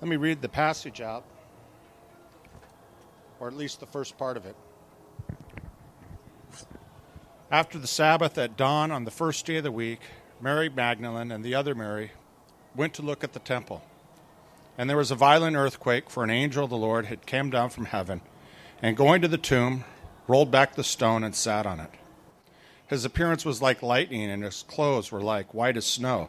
Let me read the passage out, or at least the first part of it. After the Sabbath at dawn on the first day of the week, Mary Magdalene and the other Mary went to look at the temple. And there was a violent earthquake, for an angel of the Lord had come down from heaven, and going to the tomb, rolled back the stone and sat on it. His appearance was like lightning, and his clothes were like white as snow.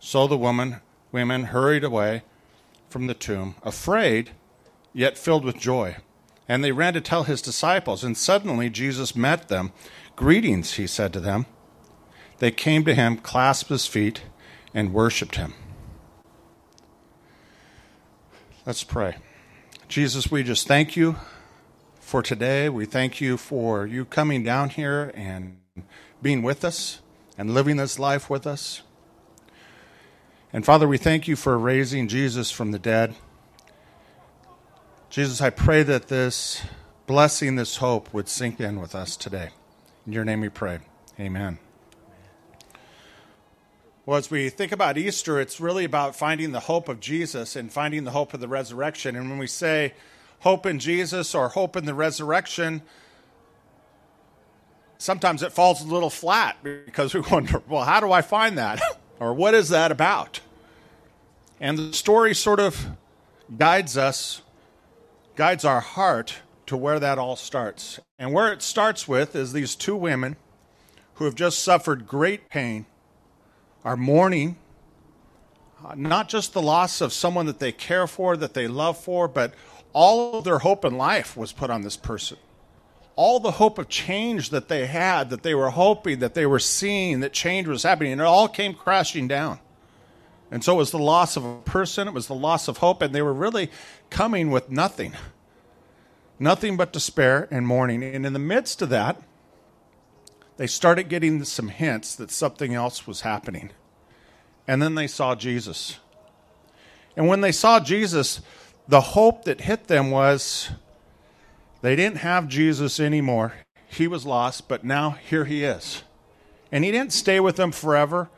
So the woman, women hurried away from the tomb, afraid, yet filled with joy. And they ran to tell his disciples, and suddenly Jesus met them. Greetings, he said to them. They came to him, clasped his feet, and worshiped him. Let's pray. Jesus, we just thank you for today. We thank you for you coming down here and being with us and living this life with us. And Father, we thank you for raising Jesus from the dead. Jesus, I pray that this blessing, this hope would sink in with us today. In your name we pray. Amen. Well, as we think about Easter, it's really about finding the hope of Jesus and finding the hope of the resurrection. And when we say hope in Jesus or hope in the resurrection, sometimes it falls a little flat because we wonder, well, how do I find that? or what is that about? And the story sort of guides us, guides our heart to where that all starts. And where it starts with is these two women who have just suffered great pain are mourning uh, not just the loss of someone that they care for, that they love for, but all of their hope in life was put on this person. All the hope of change that they had, that they were hoping, that they were seeing, that change was happening, and it all came crashing down. And so it was the loss of a person, it was the loss of hope, and they were really coming with nothing. Nothing but despair and mourning. And in the midst of that, they started getting some hints that something else was happening. And then they saw Jesus. And when they saw Jesus, the hope that hit them was they didn't have Jesus anymore. He was lost, but now here he is. And he didn't stay with them forever.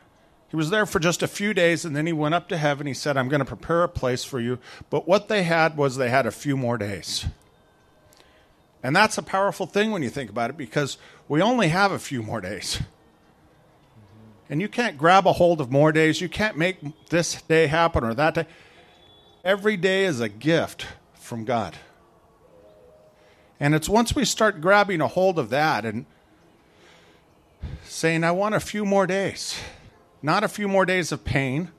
He was there for just a few days and then he went up to heaven. He said, I'm going to prepare a place for you. But what they had was they had a few more days. And that's a powerful thing when you think about it because we only have a few more days. And you can't grab a hold of more days. You can't make this day happen or that day. Every day is a gift from God. And it's once we start grabbing a hold of that and saying, I want a few more days, not a few more days of pain,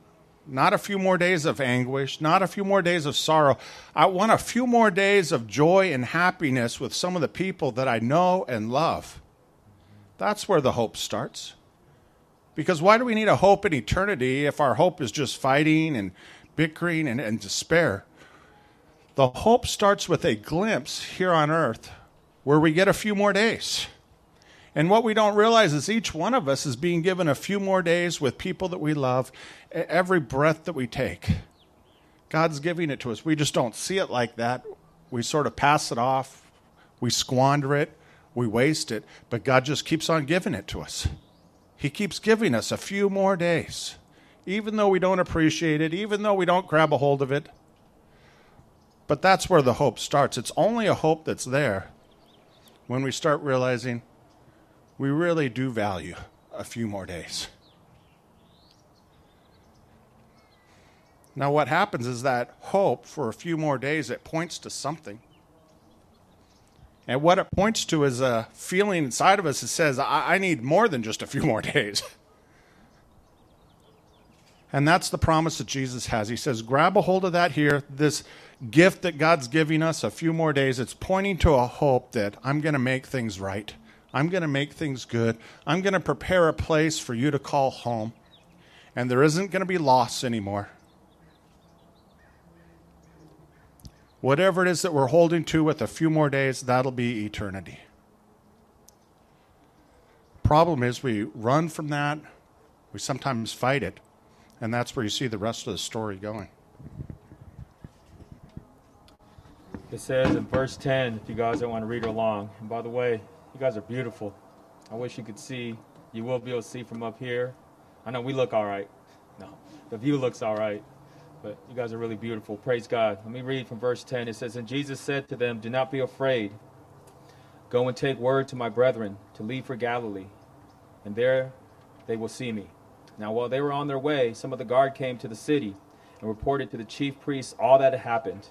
not a few more days of anguish, not a few more days of sorrow. I want a few more days of joy and happiness with some of the people that I know and love. That's where the hope starts. Because why do we need a hope in eternity if our hope is just fighting and bickering and, and despair? The hope starts with a glimpse here on earth where we get a few more days. And what we don't realize is each one of us is being given a few more days with people that we love, every breath that we take. God's giving it to us. We just don't see it like that. We sort of pass it off, we squander it, we waste it, but God just keeps on giving it to us. He keeps giving us a few more days, even though we don't appreciate it, even though we don't grab a hold of it. But that's where the hope starts. It's only a hope that's there when we start realizing we really do value a few more days. Now, what happens is that hope for a few more days, it points to something. And what it points to is a feeling inside of us that says, I, I need more than just a few more days. And that's the promise that Jesus has. He says, grab a hold of that here, this gift that God's giving us, a few more days. It's pointing to a hope that I'm going to make things right. I'm going to make things good. I'm going to prepare a place for you to call home. And there isn't going to be loss anymore. Whatever it is that we're holding to with a few more days, that'll be eternity. Problem is, we run from that, we sometimes fight it, and that's where you see the rest of the story going. It says in verse 10, if you guys don't want to read along, and by the way, you guys are beautiful. I wish you could see. You will be able to see from up here. I know we look all right. No, the view looks all right, but you guys are really beautiful. Praise God. Let me read from verse 10. It says, And Jesus said to them, Do not be afraid. Go and take word to my brethren to leave for Galilee, and there they will see me. Now, while they were on their way, some of the guard came to the city and reported to the chief priests all that had happened.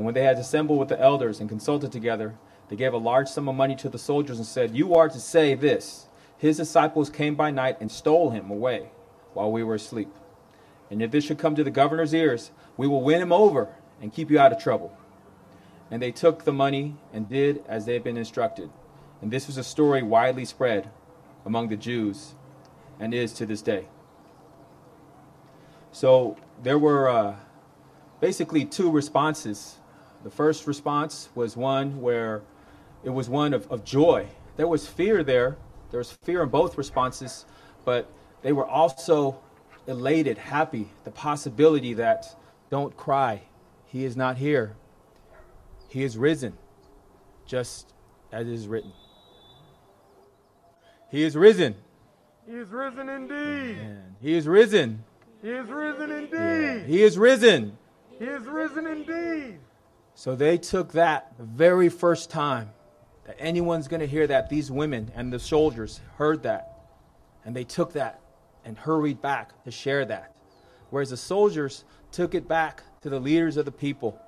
And when they had assembled with the elders and consulted together, they gave a large sum of money to the soldiers and said, You are to say this His disciples came by night and stole him away while we were asleep. And if this should come to the governor's ears, we will win him over and keep you out of trouble. And they took the money and did as they had been instructed. And this was a story widely spread among the Jews and is to this day. So there were uh, basically two responses. The first response was one where it was one of, of joy. There was fear there. There was fear in both responses, but they were also elated, happy, the possibility that don't cry, he is not here. He is risen, just as it is written. He is risen. He is risen indeed. He is risen. He is risen indeed. Yeah. He is risen. He is risen indeed. So they took that the very first time that anyone's going to hear that. These women and the soldiers heard that. And they took that and hurried back to share that. Whereas the soldiers took it back to the leaders of the people.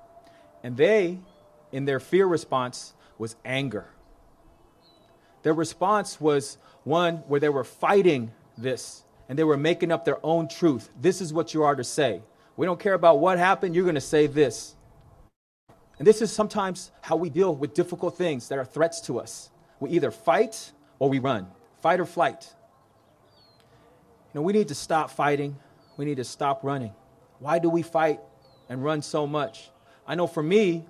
And they, in their fear response, was anger. Their response was one where they were fighting this and they were making up their own truth. This is what you are to say. We don't care about what happened, you're going to say this. And this is sometimes how we deal with difficult things that are threats to us. We either fight or we run, fight or flight. You know, we need to stop fighting. We need to stop running. Why do we fight and run so much? I know for me,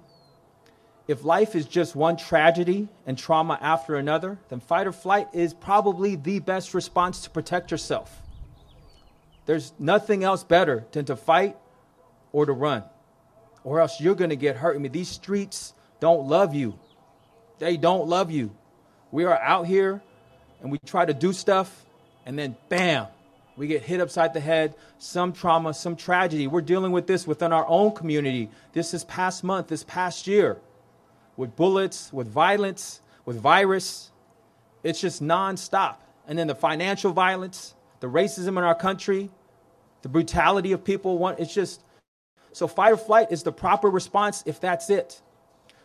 if life is just one tragedy and trauma after another, then fight or flight is probably the best response to protect yourself. There's nothing else better than to fight or to run, or else you're going to get hurt. I mean, these streets don't love you. They don't love you. We are out here and we try to do stuff, and then bam, we get hit upside the head, some trauma, some tragedy. We're dealing with this within our own community. This is past month, this past year, with bullets, with violence, with virus. It's just nonstop. And then the financial violence, the racism in our country, the brutality of people. It's just so fight or flight is the proper response if that's it.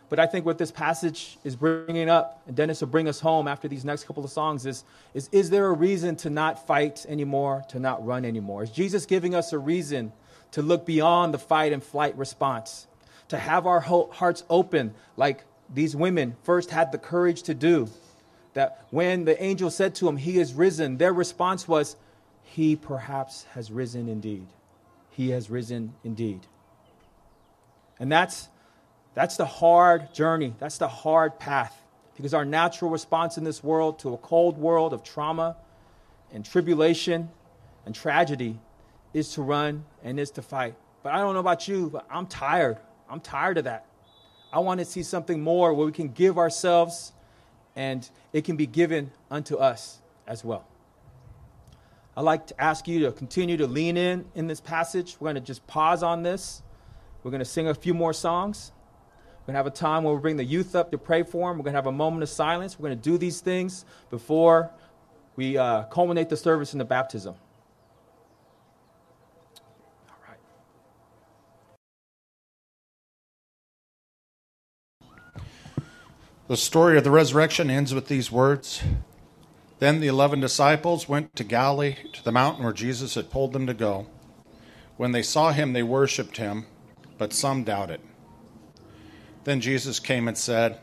But I think what this passage is bringing up, and Dennis will bring us home after these next couple of songs, is, is is there a reason to not fight anymore, to not run anymore? Is Jesus giving us a reason to look beyond the fight and flight response, to have our hearts open like these women first had the courage to do? That when the angel said to them, He is risen, their response was, He perhaps has risen indeed. He has risen indeed. And that's that's the hard journey. That's the hard path. Because our natural response in this world to a cold world of trauma and tribulation and tragedy is to run and is to fight. But I don't know about you, but I'm tired. I'm tired of that. I want to see something more where we can give ourselves and it can be given unto us as well. I'd like to ask you to continue to lean in in this passage. We're going to just pause on this. We're going to sing a few more songs. We're going to have a time where we bring the youth up to pray for them. We're going to have a moment of silence. We're going to do these things before we uh, culminate the service in the baptism. All right. The story of the resurrection ends with these words. Then the eleven disciples went to Galilee, to the mountain where Jesus had told them to go. When they saw him, they worshipped him, but some doubted. Then Jesus came and said,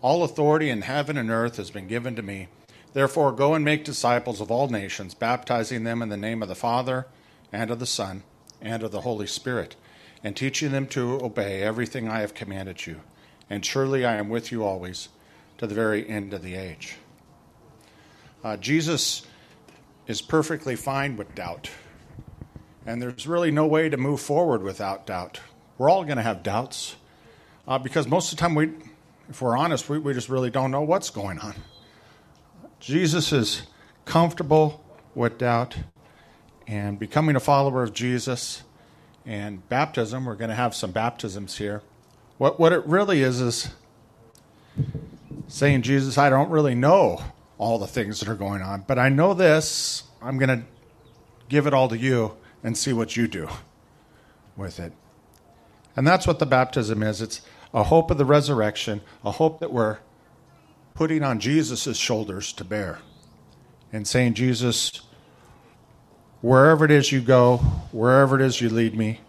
All authority in heaven and earth has been given to me. Therefore, go and make disciples of all nations, baptizing them in the name of the Father, and of the Son, and of the Holy Spirit, and teaching them to obey everything I have commanded you. And surely I am with you always to the very end of the age. Uh, Jesus is perfectly fine with doubt. And there's really no way to move forward without doubt. We're all going to have doubts uh, because most of the time, we, if we're honest, we, we just really don't know what's going on. Jesus is comfortable with doubt and becoming a follower of Jesus and baptism. We're going to have some baptisms here. What, what it really is is saying, Jesus, I don't really know all the things that are going on, but I know this. I'm going to give it all to you and see what you do with it. And that's what the baptism is it's a hope of the resurrection, a hope that we're putting on Jesus' shoulders to bear and saying, Jesus, wherever it is you go, wherever it is you lead me,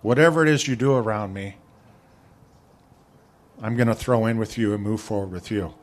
whatever it is you do around me, I'm going to throw in with you and move forward with you.